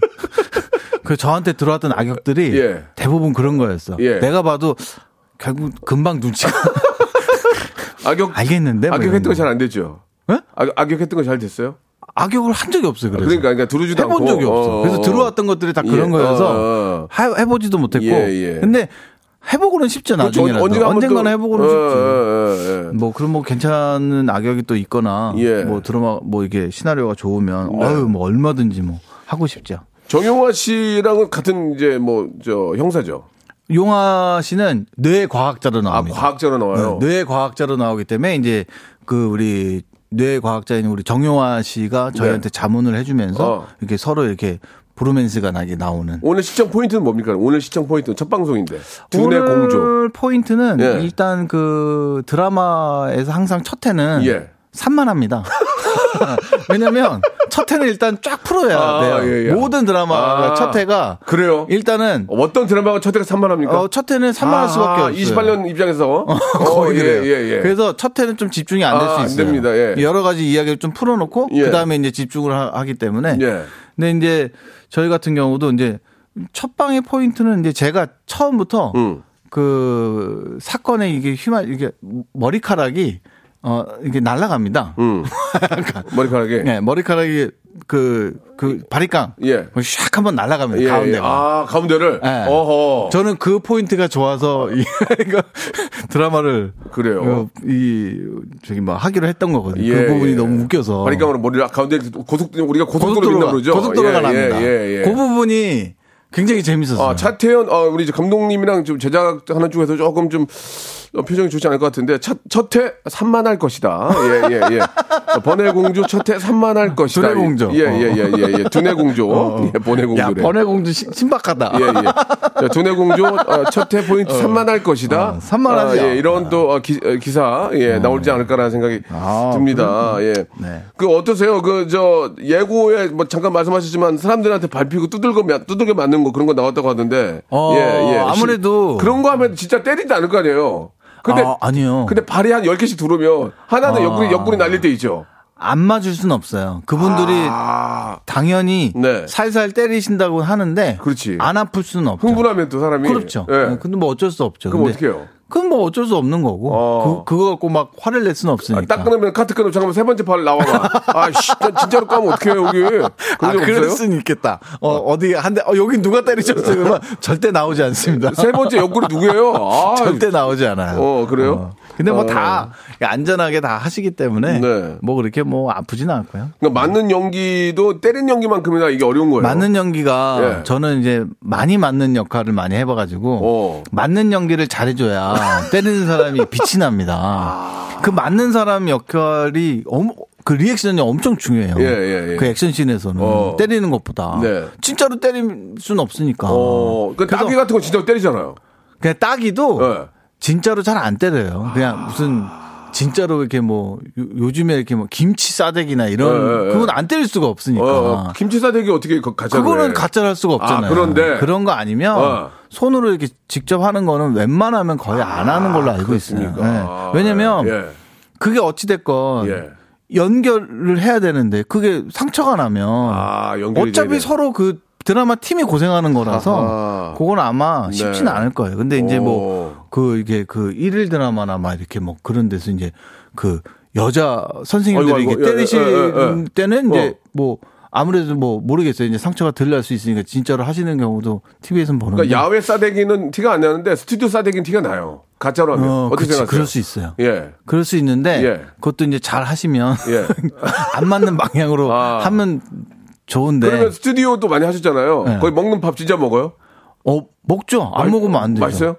그 저한테 들어왔던 악역들이 예. 대부분 그런 거였어. 예. 내가 봐도 결국 금방 눈치가 악역 알겠는데 뭐 악역했던 거 잘안 됐죠. 예? 악, 악역했던 거 잘 됐어요? 악역을 한 적이 없어요. 그래서. 그러니까 그러니까 들어주도 해본 않고. 적이 없어. 어, 그래서 어. 들어왔던 것들이 다 그런 예. 거여서 어, 어. 해, 해보지도 못했고. 예, 예. 근데 해보고는 쉽죠. 나중에라도. 언젠가 언젠가는 또- 해보고는 어, 쉽지. 어, 어, 어. 뭐 그럼 뭐 괜찮은 악역이 또 있거나 예. 뭐 드라마 뭐 이게 시나리오가 좋으면 네. 어유 뭐 얼마든지 뭐 하고 싶죠. 정용화 씨랑은 같은 이제 뭐 저 형사죠. 용화 씨는 뇌 과학자로 아 나옵니다. 과학자로 나와요. 네, 뇌 과학자로 나오기 때문에 이제 그 우리 뇌 과학자인 우리 정용화 씨가 저희한테 자문을 해주면서 네. 어. 이렇게 서로 이렇게 브로맨스가 나게 나오는. 오늘 시청 포인트는 뭡니까? 오늘 시청 포인트는 첫 방송인데 두뇌 오늘 공조. 포인트는 예. 일단 그 드라마에서 항상 첫 해는 예. 산만합니다. 왜냐면 첫 해는 일단 쫙 풀어야 아, 돼요. 예, 예. 모든 드라마 아, 첫 해가 그래요? 일단은 어떤 드라마가 첫 해가 산만합니까? 어, 첫 해는 산만할 수밖에 없어요. 28년 입장에서 거의 어, 그래요. 예, 예, 예. 그래서 첫 해는 좀 집중이 안 될수 아, 안 있어요. 됩니다. 예. 여러 가지 이야기를 좀 풀어놓고 예. 그 다음에 이제 집중을 하, 기 때문에. 예. 근데 이제 저희 같은 경우도 이제 첫 방의 포인트는 이제 제가 처음부터 음. 그 사건에 이게 휘말 이게 머리카락이 어 이게 날아갑니다. 음. 머리카락에. 네, 머리카락이 그, 그, 바리깡. 예. 샥 한번 날아갑니다. 예, 가운데가. 예. 아, 가운데를. 네. 어허. 저는 그 포인트가 좋아서 이 이거 드라마를 그래요. 어, 이 저기 뭐 하기로 했던 거거든요. 예, 그 부분이 예. 너무 웃겨서 바리깡으로 머리를 가운데 고속 우리가 고속도로. 고속도로가 예, 납니다. 예, 예, 예. 그 부분이 굉장히 재밌었어요. 아, 차태현, 어, 우리 이제 감독님이랑 좀 제작 하는 쪽에서 조금 좀 어, 표정이 좋지 않을 것 같은데, 첫, 첫회 산만할 것이다. 예, 예, 예. 어, 번외공주 첫회 산만할 것이다. 두뇌공주. 예, 예, 예, 예, 예. 두뇌공주. 예, 번외공주래. 야, 번외공주 신- 신박하다. 예, 예. 자, 두뇌공주 어, 첫회 포인트 산만할 것이다. 어, 산만하죠. 아, 예, 이런 또 어, 기, 어, 기 사 예, 나올지 않을까라는 생각이 아, 듭니다. 예. 네. 그 어떠세요? 그 저 예고에 뭐 잠깐 말씀하셨지만 사람들한테 밟히고 두들겨 맞- 두들겨 맞는 거 그런 거 나왔다고 하던데. 어, 아무래도- 그런 거 하면 진짜 때리지 않을 거 아니에요. 근데 아, 아니요. 근데 발이 한 10개씩 들어오면 하나는 아. 옆구리 옆구리 날릴 때 있죠. 안 맞을 수는 없어요. 그분들이 아. 당연히 네. 살살 때리신다고 하는데 그렇지. 안 아플 수는 없죠. 흥분하면 또 사람이 그렇죠. 예. 네, 근데 뭐 어쩔 수 없죠. 그럼 어떻게 해요? 그건 뭐 어쩔 수 없는 거고. 어. 그, 그거 갖고 막 화를 낼 수는 아, 없으니까. 딱 끊으면 카트 끊으면 잠깐만 세 번째 발 나와봐. 아, 씨, 진짜로 까면 어떡해요, 여기. 아, 적 그럴? 수는 있겠다. 어, 어 디 한 대, 어, 여기 누가 때리셨어요? 그러면 절대 나오지 않습니다. 세 번째 옆구리 누구예요? 아, 절대 나오지 않아요. 어, 그래요? 근데 뭐 어. 다 안전하게 다 하시기 때문에 네. 뭐 그렇게 뭐 아프지는 않고요. 그러니까 맞는 연기도 때린 연기만큼이나 이게 어려운 거예요. 맞는 연기가 예. 저는 이제 많이 맞는 역할을 많이 해봐가지고 어. 맞는 연기를 잘해줘야 때리는 사람이 빛이 납니다. 아. 그 맞는 사람 역할이 엄, 그 리액션이 엄청 중요해요. 예, 예, 예. 그 액션씬에서는 어. 때리는 것보다 네. 진짜로 때릴 수는 없으니까. 어, 그 따귀 같은 거 진짜 때리잖아요. 그냥 따기도 네. 진짜로 잘 안 때려요. 그냥 무슨 진짜로 이렇게 뭐 요, 즘에 이렇게 뭐 김치 싸대기나 이런 네, 네, 그건 안 때릴 수가 없으니까. 어, 김치 싸대기 어떻게 거- 가짜로 그거는 해? 가짜로 할 수가 없잖아요. 아, 그런데? 그런 거 아니면 어. 손으로 이렇게 직접 하는 거는 웬만하면 거의 안 하는 걸로 알고. 그렇습니까? 네. 아, 왜냐면 예. 그게 어찌 됐건 예. 연결을 해야 되는데 그게 상처가 나면 아, 어차피 돼. 서로 그 드라마 팀이 고생하는 거라서 아하. 그건 아마 쉽지는 네. 않을 거예요. 근데 이제 오. 뭐그 이게 그 일일 드라마나 막 이렇게 뭐 그런 데서 이제 그 여자 선생님들이 이게 아이고, 예, 때리실 예, 예, 예. 때는 이제 어. 뭐 아무래도 뭐 모르겠어요. 이제 상처가 덜 날 수 있으니까 진짜로 하시는 경우도 TV에서는 보는데. 그러니까 야외 싸대기는 티가 안 나는데 스튜디오 싸대기는 티가 나요. 가짜로 하면 어, 어, 떻게 그치, 생각하세요? 그럴 수 있어요. 예. 그럴 수 있는데 예. 그것도 이제 잘 하시면 예. 안 맞는 방향으로 아. 하면 좋은데 그러면 스튜디오도 많이 하셨잖아요. 네. 거기 먹는 밥 진짜 먹어요? 어 먹죠. 안 먹으면 안 되죠. 맛있어요?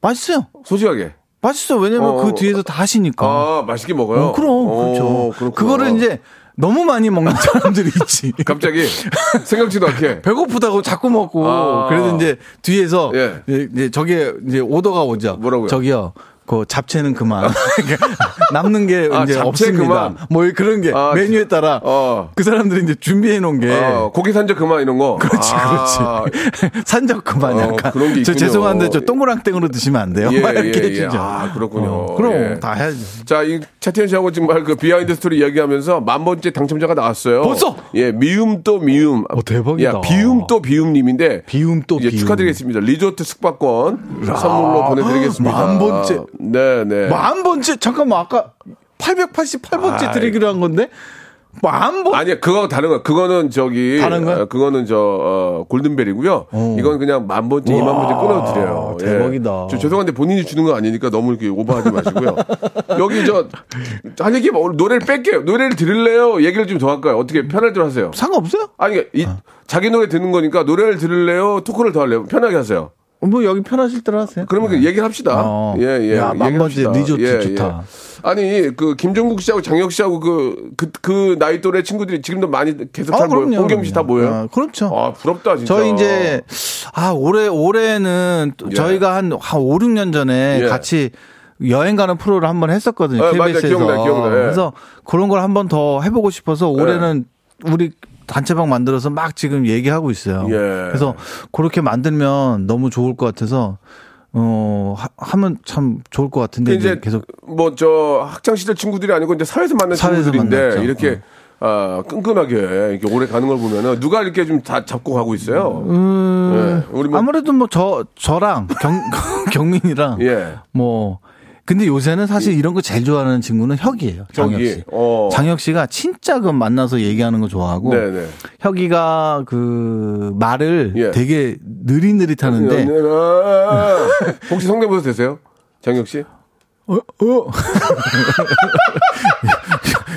맛있어요. 솔직하게. 맛있어. 왜냐면 어. 그 뒤에서 다 하시니까. 아, 맛있게 먹어요? 어, 그럼 오, 그렇죠. 그거를 이제 너무 많이 먹는 사람들이 있지. 갑자기 생각지도 않게. 배고프다고 자꾸 먹고 아. 그래서 이제 뒤에서 예. 이제 저게 이제 오더가 오죠. 뭐라고요? 저기요. 그 잡채는 그만. 남는 게 아, 이제 없습니다. 그만. 뭐 그런 게 아, 메뉴에 따라 어. 그 사람들이 이제 준비해 놓은 게 어, 고기 산적 그만 이런 거. 예. 그렇지, 아, 그렇지. 산적 그만 어, 약간. 그런 게저 있군요. 죄송한데 저 동그랑땡으로 드시면 안 돼요. 예, 막 이렇게 예, 예. 아, 그렇군요. 어, 그럼 예. 다 해야죠. 자, 이 차태현 씨하고 정말 그 비하인드 스토리 이야기하면서 만 번째 당첨자가 나왔어요. 벌써? 예, 비움 또 비움. 어, 대박이다. 야, 비움 또 비움님인데. 비움 또 예, 비움. 축하드리겠습니다. 리조트 숙박권 선물로 보내드리겠습니다. 만 번째. 네, 네. 만 번째 잠깐만 아까 888번째 아이. 드리기로 한 건데 만 번. 아니야, 그거 다른 거야. 그거는 저기. 다른 거야? 어, 그거는 저, 어, 골든벨이고요. 이건 그냥 만 번째, 이만 번째 끊어드려요. 예. 대박이다. 저 죄송한데 본인이 주는 거 아니니까 너무 이렇게 오버하지 마시고요. 여기 저, 할 얘기, 뭐, 노래를 뺄게요. 노래를 들을래요? 얘기를 좀 더 할까요? 어떻게 편할 대로 하세요? 상관없어요? 아니, 이, 자기 노래 듣는 거니까 노래를 들을래요? 토크를 더 할래요? 편하게 하세요. 뭐 여기 편하실 대로 하세요. 그러면 그 얘기를 합시다. 어. 예, 예. 야, 만 얘기를 번째 합시다. 리조트 좋다. 아니, 그, 김종국 씨하고 장혁 씨하고 그, 그, 그 나이 또래 친구들이 지금도 많이 계속 다 모여요. 홍경 씨 다 모여요. 아, 그렇죠. 아, 부럽다, 진짜. 저희 이제 아 올해 올해는 또 예. 저희가 한 한 5, 6년 전에 예. 같이 여행 가는 프로를 한번 했었거든요. 예, 맞아요. KBS에서. 기억나요, 기억나요. 예. 그래서 그런 걸 한번 더 해보고 싶어서 올해는 우리 단체방 만들어서 막 지금 얘기하고 있어요. 예. 그래서 그렇게 만들면 너무 좋을 것 같아서 어 하, 하면 참 좋을 것 같은데 이제 계속 뭐 저 학창 시절 친구들이 아니고 이제 사회에서 만난 사회에서 친구들인데 만났죠. 어. 이렇게 아, 끈끈하게 이렇게 오래 가는 걸 보면은 누가 이렇게 좀 다 잡고 가고 있어요. 예. 우리 뭐 음, 아무래도 뭐 저 저랑 경 경민이랑 예. 뭐 근데 요새는 사실 이런 거 제일 좋아하는 친구는 혁이에요. 장혁. 씨. 어. 장혁 씨가 진짜 그 만나서 얘기하는 거 좋아하고 네네. 혁이가 그 말을 예. 되게 느릿느릿하는데 혹시 성대모사 되세요? 장혁 씨? 어, 어.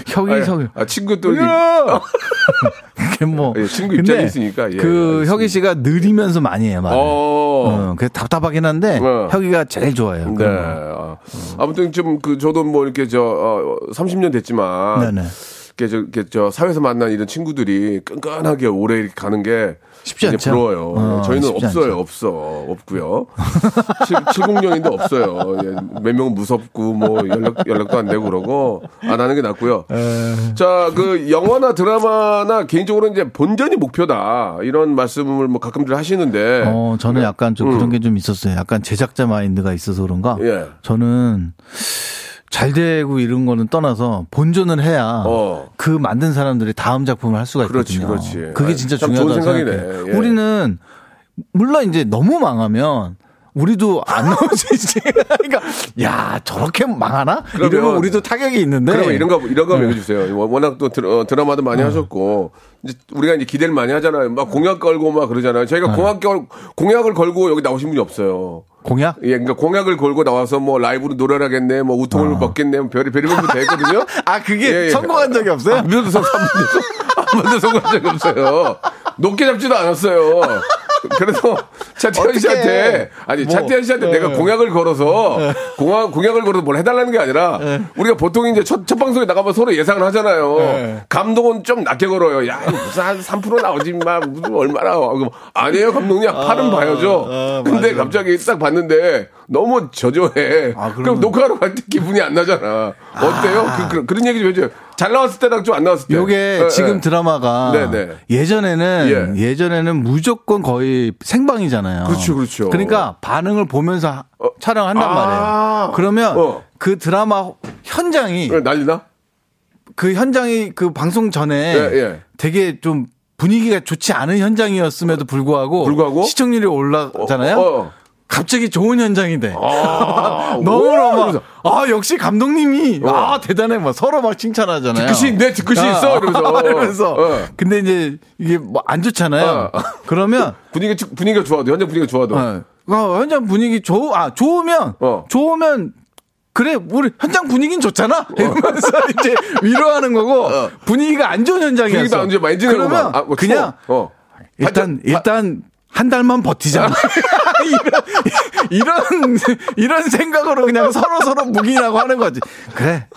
혁이 혁이 아, 친구 또 이렇게 그게 뭐 예, 친구 입장이 있으니까, 예, 그. 혁이 씨가 느리면서 많이 해요 말을. 어. 어, 그게 답답하긴 한데 어. 혁이가 제일 좋아해요. 네. 아, 아무튼 좀 그 저도 뭐 이렇게 저 어, 30년 됐지만 네네. 이렇게 저, 이렇게 저 사회에서 만난 이런 친구들이 끈끈하게 오래 이렇게 가는 게 쉽지 않죠. 부러워요. 어, 저희는 없어요, 않죠. 없어, 없고요. 70년인데 없어요. 예, 몇 명은 무섭고 뭐 연락 연락도 안 되고 그러고 안 하는 게 낫고요. 자, 그 영화나 드라마나 개인적으로 이제 본전이 목표다 이런 말씀을 뭐 가끔들 하시는데. 어, 저는 약간 좀 그런 게 좀 있었어요. 약간 제작자 마인드가 있어서 그런가? 음. 예. 저는 잘 되고 이런 거는 떠나서 본전을 해야 어. 그 만든 사람들이 다음 작품을 할 수가 그렇지, 있거든요. 그렇지. 그게 아이, 진짜 참 중요하다고. 생각해요. 예. 우리는 물론 이제 너무 망하면 우리도 안 나오지. 이제. 그러니까 야 저렇게 망하나? 그러면- 이러면 우리도 타격이 있는데. 그러면 이런 거 이런 거 네. 얘기해주세요. 워낙 또 드라, 드라마도 많이 하셨고 이제 우리가 이제 기대를 많이 하잖아요. 막 공약 걸고 막 그러잖아요. 저희가 네. 공약 걸 공약을 걸고 여기 나오신 분이 없어요. 공약? 예, 그러니까 공약을 걸고 나와서 뭐 라이브로 노래를 하겠네, 뭐 우통을 벗겠네, 뭐 별이 별이 다 했거든요. 아 그게 예, 예. 성공한 적이 없어요? 성- 한 번도 성공한 적이 없어요. 높게 잡지도 않았어요. 그래서 차태현 어떡해. 씨한테 아니 뭐, 차태현 씨한테 네. 내가 공약을 걸어서 공약 공약을 걸어서 뭘 해달라는 게 아니라 우리가 보통 이제 첫, 첫 방송에 나가면 서로 예상을 하잖아요. 네. 감독은 좀 낮게 걸어요. 야 무슨 한 3% 나오지 마 무슨 얼마나 아니에요 감독님 팔은 봐야죠. 아, 근데 맞아. 갑자기 딱 봤는데 너무 저조해. 아, 그럼 그러면- 녹화하러 갈때 기분이 안 나잖아. 어때요? 그, 그, 런 얘기 좀 해줘요. 잘 나왔을 때랑 좀 안 나왔을 때. 요게 예, 지금 예. 드라마가 네네. 예전에는 예. 예. 전에는 무조건 거의 생방이잖아요. 그렇죠, 그렇죠. 그러니까 반응을 보면서 하- 촬영한단 아. 말이에요. 그러면 어. 그 드라마 현장이 예, 난리나? 그 현장이 그 방송 전에 예, 예. 되게 좀 분위기가 좋지 않은 현장이었음에도 불구하고, 불구하고? 시청률이 올라잖아요. 어, 어. 갑자기 좋은 현장이 돼. 아, 너무너무 막, 아, 역시 감독님이, 어. 아, 대단해. 막 서로 막 칭찬하잖아요. 뒤끝이 있네, 뒤끝이 있어. 이러면서. 이러면서. 어. 근데 이제 이게 뭐 안 좋잖아요. 어. 그러면, 분위기, 분위기가 좋아도, 현장 분위기가 좋아도. 어, 어, 현장 분위기 좋, 아, 좋으면, 어. 좋으면, 그래, 우리 현장 분위기는 좋잖아? 이러면서 이제 위로하는 거고, 분위기가 안 좋은 현장이었어. 어. 분위기도 안 좋아. 그러면 막, 아, 뭐 그냥. 어. 일단, 바- 일단, 한 달만 버티자. 이런, 이런, 이런 생각으로 그냥 서로 서로 묵인하고 하는 거지. 그래.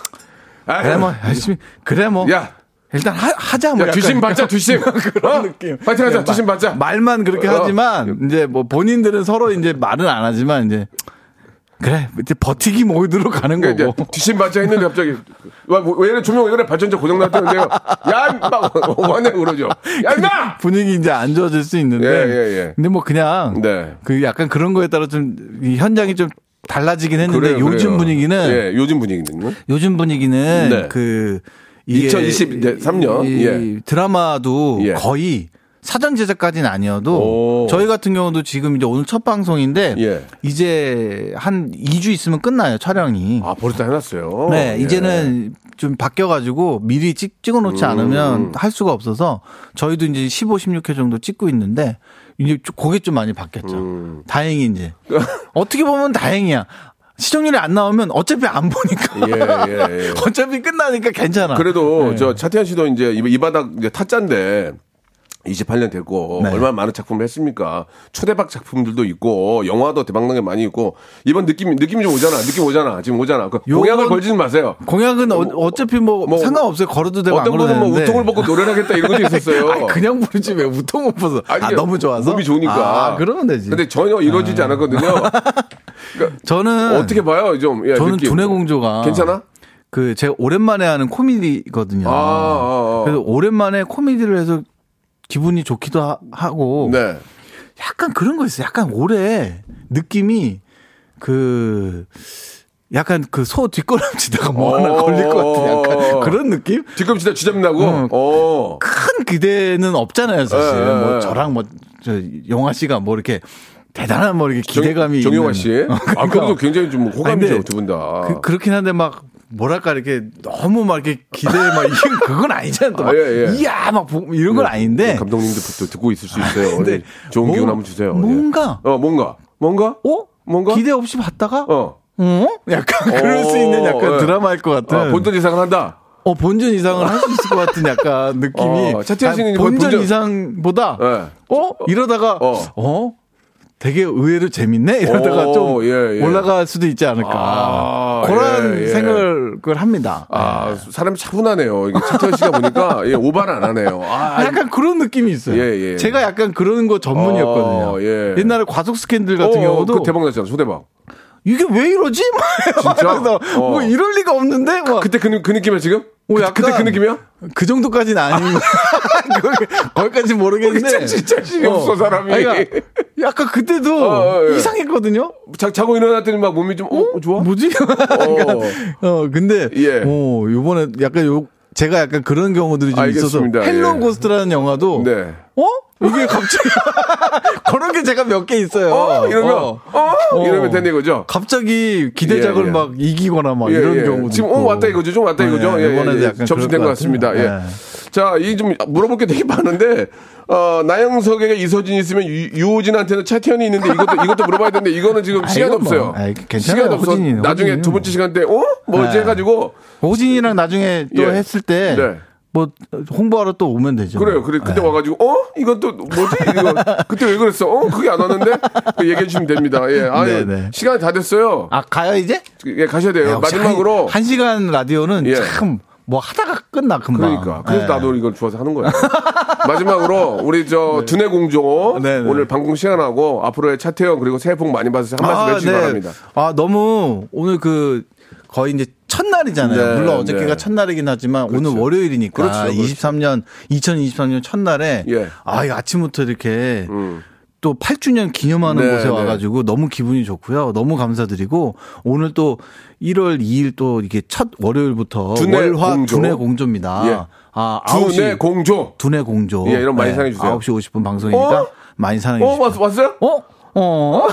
아, 그래, 뭐, 열심히. 그래, 뭐. 야, 일단 하, 하자, 뭐. 야, 뒤심 받자, 뒤심. 그런 어? 느낌. 파이팅 하자, 네, 마- 받자. 말만 그렇게 어. 하지만, 이제 뭐 본인들은 서로 이제 말은 안 하지만, 이제. 그래, 이제 버티기 모드로 가는 그러니까 거고. 뒤심 받자 했는데 갑자기 와, 뭐, 왜 이래 조명 왜 그래 발전자 고장 났다는데요. 야, 막 와냐고 그러죠. 야, 임마! 분위기 이제 안 좋아질 수 있는데. 예, 예, 예. 근데 뭐 그냥. 네. 그 약간 그런 거에 따라 좀이 현장이 좀 달라지긴 했는데 그래요, 요즘 그래요. 분위기는 예, 요즘 분위기는 요즘 분위기는 네. 그 이게 2023 년, 이 예. 드라마도 예. 거의 사전 제작까지는 아니어도 오. 저희 같은 경우도 지금 이제 오늘 첫 방송인데 예. 이제 한 2주 있으면 끝나요 촬영이. 아, 벌써 해놨어요. 네, 예. 이제는 좀 바뀌어가지고 미리 찍, 찍어놓지 음. 않으면 할 수가 없어서 저희도 이제 15, 16회 정도 찍고 있는데 이제 좀 그게 좀 많이 바뀌었죠. 음. 다행히 이제. 어떻게 보면 다행이야. 시청률이 안 나오면 어차피 안 보니까. 예, 예, 예. 어차피 끝나니까 괜찮아. 그래도 네. 저 차태현 씨도 이제 이, 이 바닥 이제 타짜인데 28년 됐고 네. 얼마나 많은 작품을 했습니까? 초대박 작품들도 있고 영화도 대박난 게 많이 있고 이번 느낌 느낌이 좀 오잖아. 느낌 오잖아. 지금 오잖아. 그 공약을 걸지는 마세요. 공약은 어, 차피 뭐, 뭐 상관없어요. 걸어도 되고 어떤 안 분은 뭐. 우통을 벗고 노래를 하겠다 이런 것도 있었어요. 아니, 그냥 부르지 왜 우통을 벗어. 아, 너무 좋아서. 몸이 좋으니까. 아, 그러면 되지. 근데 전혀 이루어지지 않았거든요. 그러니까 저는 어떻게 봐요? 좀 예, 저는. 두뇌 공조가 괜찮아? 그 제가 오랜만에 하는 코미디거든요. 아, 아, 아. 그래서 오랜만에 코미디를 해서 기분이 좋기도 하- 하고 네. 약간 그런 거 있어요. 약간 올해 느낌이 그 약간 그 소 뒷걸음치다가 뭐 하나 어. 걸릴 것 같은 약간 그런 느낌? 뒤꿈치다 쥐잡나고. 응. 어. 큰 기대는 없잖아요, 사실. 예, 예, 뭐 예. 저랑 뭐 저 영화 씨가 뭐 이렇게 대단한 뭐 이렇게 기대감이 정, 정용화 있는- 씨. 어, 아, 그러니까. 그래도 굉장히 좀 호감이죠, 두 분 다. 그, 그렇긴 한데 막 뭐랄까 이렇게 너무 막 이렇게 기대 막 이게 그건 아니잖아. 또 막 아, 예, 예. 이야 막 보- 이런 건 아닌데. 감독님도 또 듣고 있을 수 있어요. 예. 좋은 뭐- 기운 한번 주세요. 예. 뭔가 어, 뭔가. 뭔가? 어? 뭔가? 기대 없이 봤다가 어? 어. 약간 그럴 수 있는 약간 예. 드라마일 것 같은. 아, 본전 이상을 한다. 어 본전 이상을 할 수 있을 것 같은 약간 느낌이. 어, 차태현 씨는 아, 이번 본전, 본전- 이상보다 예. 어 이러다가 어. 어. 되게 의외로 재밌네 이러다가 오, 좀 예, 예. 올라갈 수도 있지 않을까 아, 그런 예, 예. 생각을 합니다. 아, 사람이 차분하네요. 이게 차태현 씨가 보니까 예, 오바를 안 하네요. 아, 약간 그런 느낌이 있어요. 예, 예. 제가 약간 그런 거 전문이었거든요. 어, 예. 옛날에 과속 스캔들 같은 어, 경우도 그 대박 났잖아. 소대박. 이게 왜 이러지? 막 진짜? 이러면서 어. 뭐 이럴 리가 없는데 막 그때 그, 느- 그 느낌이야, 지금? 뭐 그, 약간 그때 그 느낌이야? 그 정도까지는 아닌 거기- 거기까지 모르겠는데 진짜 진짜 없어, 사람이. 아니, 그러니까 약간 그때도 어, 어, 예. 이상했거든요. 자, 자고 일어났더니 막 몸이 좀, 어, 좋아? 뭐지? 그러니까, 어 근데 예. 어 요번에 약간 요 제가 약간 그런 경우들이 좀 알겠습니다. 있어서 헬로 예. 고스트라는 영화도 네. 어? 이게 갑자기 그런 게 제가 몇 개 있어요. 어, 이러면, 어. 어, 이러면 되는 거죠? 갑자기 기대작을 예, 예. 막 이기거나 막 예, 이런 예. 경우도 지금. 어 왔다 이거죠, 좀 왔다 이거죠. 네, 예, 이번에도 예, 예. 약간 접수된 것것 같습니다. 예. 네. 자, 이 좀 물어볼 게 되게 많은데 어, 나영석에게 이서진이 있으면 유, 유호진한테는 차태현이 있는데 이것도 이것도 물어봐야 되는데 이거는 지금 아, 시간 이건 뭐, 없어요. 아이, 괜찮아요. 시간 없어. 호진이는, 나중에 호진이는. 두 번째 시간 때 어? 뭐지 네. 해가지고 호진이랑 나중에 또 예. 했을 때 네. 뭐 홍보하러 또 오면 되죠. 그래요. 그래 그때 네. 와가지고 어 이건 또 뭐지 이거 그때 왜 그랬어? 어 그게 안 왔는데 그 얘기해 주시면 됩니다. 예, 아유 네, 네. 시간이 다 됐어요. 아 가요 이제? 예, 가셔야 돼요. 마지막으로 한, 한 시간 라디오는 예. 참 뭐 하다가 끝나 금방. 그러니까 그래서 예. 나도 이걸 좋아서 하는 거야. 마지막으로 우리 저 두뇌 공조 네, 네. 오늘 방송 시간하고 앞으로의 차태현 그리고 새해 복 많이 받으세요. 한 말씀 해주시기 바랍니다. 아, 너무 오늘 그 거의 이제 첫날이잖아요. 네, 물론 어저께가 네. 첫날이긴 하지만 그렇죠. 오늘 월요일이니까 그렇죠, 그렇죠. 23년 2023년 첫날에 예. 아, 이 아침부터 이렇게 음. 또 8주년 기념하는 네, 곳에 네. 와가지고 너무 기분이 좋고요. 너무 감사드리고 오늘 또 1월 2일 또 이게 첫 월요일부터 두뇌 월화 공조. 두뇌 공조입니다. 예. 아, 두뇌 9시 공조. 두뇌 공조. 예, 이런 많이 사랑해주세요. 9시 50분 방송이니까 어? 많이 사랑해 어. 왔, 왔어요? 어? 어?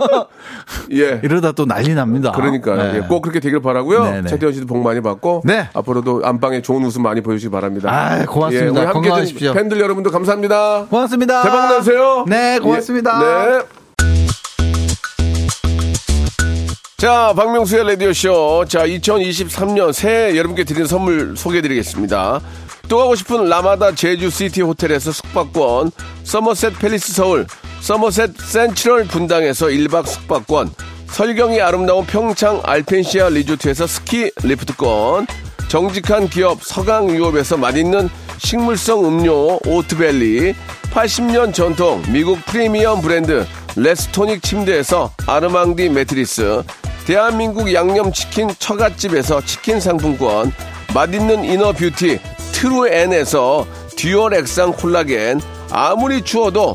예. 이러다 또 난리 납니다. 그러니까 네. 예, 꼭 그렇게 되길 바라고요. 네, 네. 차태현 씨도 복 많이 받고 네. 앞으로도 안방에 좋은 웃음 많이 보여주시기 바랍니다. 아, 고맙습니다. 예, 함께 해준 건강하십시오. 팬들 여러분도 감사합니다. 고맙습니다. 대박 나세요. 네, 고맙습니다. 예, 네. 자, 박명수의 라디오쇼. 자, 2023년 새해 여러분께 드리는 선물 소개해드리겠습니다. 또 가고 싶은 라마다 제주시티 호텔에서 숙박권, 서머셋 팰리스 서울, 서머셋 센트럴 분당에서 1박 숙박권, 설경이 아름다운 평창 알펜시아 리조트에서 스키 리프트권, 정직한 기업 서강유업에서 맛있는 식물성 음료 오트밸리 80년 전통 미국 프리미엄 브랜드 레스토닉 침대에서 아르망디 매트리스 대한민국 양념치킨 처갓집에서 치킨 상품권 맛있는 이너 뷰티 트루엔에서 듀얼 액상 콜라겐 아무리 추워도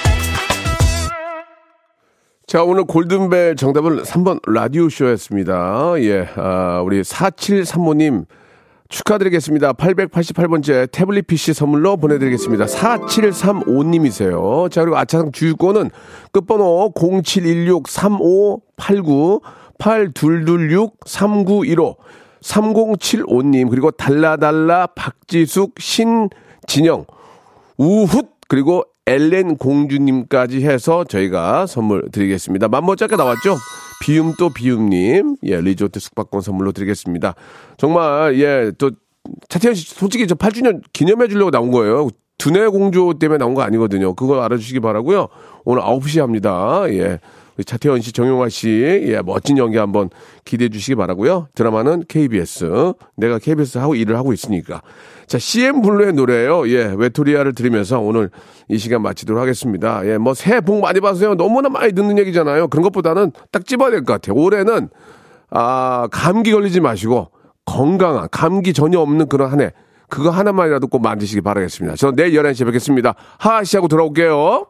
자, 오늘 골든벨 정답은 3번 라디오쇼였습니다. 예, 아, 우리 4735님 축하드리겠습니다. 888번째 태블릿 PC 선물로 보내드리겠습니다. 4735님이세요. 자, 그리고 아차상 주유권은 끝번호 0716-3589 8226-3915 3075님 그리고 달라달라 박지숙 신진영 우훗 그리고 엘렌 공주님까지 해서 저희가 선물 드리겠습니다. 만모짜게 나왔죠? 비움 또 비움님, 예, 리조트 숙박권 선물로 드리겠습니다. 정말, 예, 또, 차태현 씨, 솔직히 저 8주년 기념해 주려고 나온 거예요. 두뇌 공조 때문에 나온 거 아니거든요. 그거 알아주시기 바라고요 오늘 9시 합니다. 예. 차태현 씨, 정용화 씨, 예, 멋진 연기 한번 기대해 주시기 바라고요 드라마는 KBS. 내가 KBS 하고 일을 하고 있으니까. 자, CM 블루의 노래예요 예, 외토리아를 들으면서 오늘 이 시간 마치도록 하겠습니다. 예, 뭐 새해 복 많이 받으세요. 너무나 많이 듣는 얘기잖아요. 그런 것보다는 딱 집어야 될 것 같아요. 올해는 아, 감기 걸리지 마시고 건강한 감기 전혀 없는 그런 한 해. 그거 하나만이라도 꼭 만드시기 바라겠습니다. 저는 내일 11시에 뵙겠습니다. 하하씨 하고 돌아올게요.